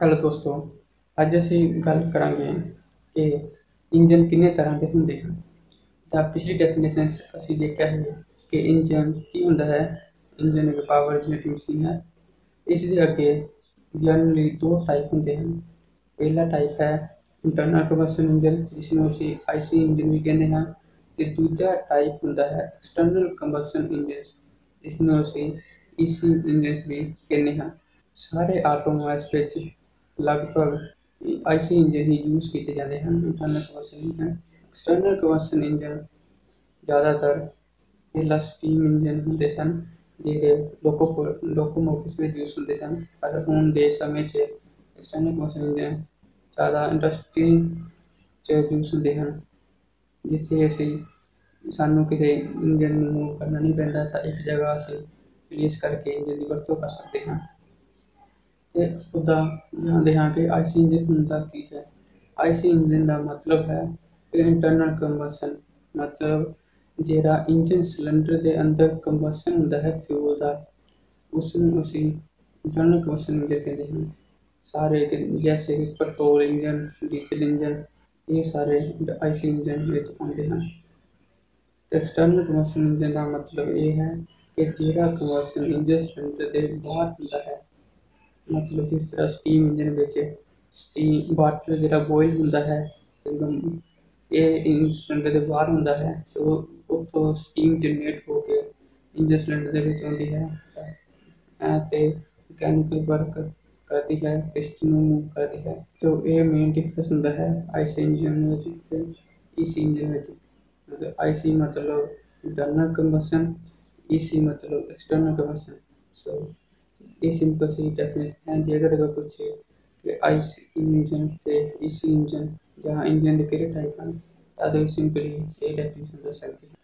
Hello ਦੋਸਤੋ ਅੱਜ ਅਸੀਂ ਗੱਲ ਕਰਾਂਗੇ ਕਿ ਇੰਜਨ ਕਿੰਨੇ ਤਰ੍ਹਾਂ ਦੇ ਹੁੰਦੇ ਹਨ ਤਾਂ ਪਿਛਲੀ ਡੈਫੀਨੇਸ਼ਨ ਅਸੀਂ ਦੇਖਿਆ ਹੈ ਕਿ ਇੰਜਨ ਕੀ ਹੁੰਦਾ ਹੈ ਇੰਜਨ ਇੱਕ ਪਾਵਰ ਜਨਰੇਟਿੰਗ ਮਸ਼ੀਨ ਹੈ ਇਸ ਦੇ ਅੱਗੇ ਜਨਰਲੀ ਦੋ ਟਾਈਪ ਹੁੰਦੇ ਹਨ ਪਹਿਲਾ ਟਾਈਪ ਹੈ ਇੰਟਰਨਲ ਕੰਬਸ਼ਨ ਇੰਜਨ ਜਿਸ ਨੂੰ ਅਸੀਂ ਆਈਸੀ ਇੰਜਨ ਵੀ ਕਹਿੰਦੇ ਹਾਂ ਤੇ ਦੂਜਾ ਟਾਈਪ ਹੁੰਦਾ ਹੈ ਐਕਸਟਰਨਲ ਕੰਬਸ਼ਨ ਇੰਜਨ ਜਿਸ ਨੂੰ ਅਸੀਂ ਈਸੀ ਇੰਜਨ ਵੀ ਕਹਿੰਦੇ ਹਾਂ ਸਾਰੇ ਆਟੋਮੋਬਾਈਲਸ ਵਿੱਚ ਲਗਭਗ ਆਈਸੀ ਇੰਜਨ ਹੀ ਯੂਜ਼ ਕੀਤੇ ਜਾਂਦੇ ਹਨ internal combustion engine external combustion engine ਜ਼ਿਆਦਾਤਰ ਪਹਿਲਾਂ ਸਟੀਮ ਇੰਜਨ ਹੁੰਦੇ ਸਨ ਜਿਹੜੇ ਲੋਕੋ ਲੋਕੋਮੋਟਿਵਸ ਵਿੱਚ ਯੂਜ਼ ਹੁੰਦੇ ਸਨ ਪਰ ਹੁਣ ਦੇ ਸਮੇਂ 'ਚ ਐਕਸਟਰਨਲ ਕੰਬਸ਼ਨ ਇੰਜਨ ਜ਼ਿਆਦਾ ਇੰਡਸਟਰੀ 'ਚ ਯੂਜ਼ ਹੁੰਦੇ ਹਨ ਜਿੱਥੇ ਅਸੀਂ ਸਾਨੂੰ ਕਿਸੇ ਇੰਜਨ ਨੂੰ ਮੂਵ ਕਰਨਾ ਨਹੀਂ ਪੈਂਦਾ ਤਾਂ ਇੱਕ ਜਗ੍ਹਾ ਅਸੀਂ ਰਿਲੀਜ਼ ਕਰਕੇ ਇੰਜਨ ਦੀ ਵਰਤੋਂ ਕਰ ਸਕਦੇ ਹਾਂ ਤੇ ਉਹਦਾ ਜਾਣਦੇ ਹਾਂ ਕਿ ਆਈਸੀ ਇੰਜਨ ਹੁੰਦਾ ਕੀ ਹੈ। ਆਈਸੀ ਇੰਜਨ ਦਾ ਮਤਲਬ ਹੈ ਇੰਟਰਨਲ ਕੰਬਸ਼ਨ ਮਤਲਬ ਜਿਹੜਾ ਇੰਜਨ ਸਿਲੰਡਰ ਦੇ ਅੰਦਰ ਕੰਬਸ਼ਨ ਹੁੰਦਾ ਹੈ ਫਿਊਲ ਦਾ ਉਸ ਨੂੰ ਅਸੀਂ ਇੰਟਰਨਲ ਕੰਬਸ਼ਨ ਇੰਜਨ ਕਹਿੰਦੇ ਹਾਂ ਸਾਰੇ ਜੈਸੇ ਕਿ ਪੈਟਰੋਲ ਇੰਜਨ ਡੀਜ਼ਲ ਇੰਜਨ, ਇਹ ਸਾਰੇ ਆਈਸੀ ਇੰਜਨ ਵਿੱਚ ਆਉਂਦੇ ਹਨ। ਐਕਸਟਰਨਲ ਕੰਬਸ਼ਨ ਇੰਜਨ ਦਾ ਮਤਲਬ ਇਹ ਹੈ ਕਿ ਜਿਹੜਾ ਕੰਬਸ਼ਨ ਇੰਜਨ ਸਿਲੰਡਰ ਦੇ ਬਾਹਰ ਹੁੰਦਾ ਹੈ ਮਤਲਬ ਜਿਸ ਤਰ੍ਹਾਂ ਸਟੀਮ ਇੰਜਨ ਵਿੱਚ ਸਟੀਮ ਵਾਟਰ ਜਿਹੜਾ ਬੋਇਲ ਹੁੰਦਾ ਹੈ, ਇੱਕਦਮ ਇਹ ਇੰਜਨ ਸਿਲੰਡਰ ਦੇ ਬਾਹਰ ਹੁੰਦਾ ਹੈ ਸੋ ਉੱਥੋਂ ਸਟੀਮ ਜਨਰੇਟ ਹੋ ਕੇ ਇੰਜਨ ਸਿਲੰਡਰ ਦੇ ਵਿੱਚ ਆਉਂਦੀ ਹੈ ਅਤੇ ਮਕੈਨਿਕਲ ਵਰਕ ਕਰਦੀ ਹੈ ਪਿਸਟਨ ਨੂੰ ਮੂਵ ਕਰਦੀ ਹੈ ਸੋ ਇਹ ਮੇਨ ਡਿਫਰੈਂਸ ਹੁੰਦਾ ਹੈ ਆਈਸੀ ਇੰਜਨ ਵਿੱਚ ਤੇ ਈਸੀ ਇੰਜਨ ਵਿੱਚ। ਮਤਲਬ ਆਈਸੀ ਮਤਲਬ ਇੰਟਰਨਲ ਕੰਬਸ਼ਨ ਈਸੀ ਮਤਲਬ ਐਕਸਟਰਨਲ ਕੰਬਸ਼ਨ ਸੋ ये सिंपल सी डेफिनेशन है जे। अगर पूछे कि आईसी इंजन से ईसी इंजन जहाँ इंजन के टाइप है तो सिंपली ये डेफिनेशन दस सकते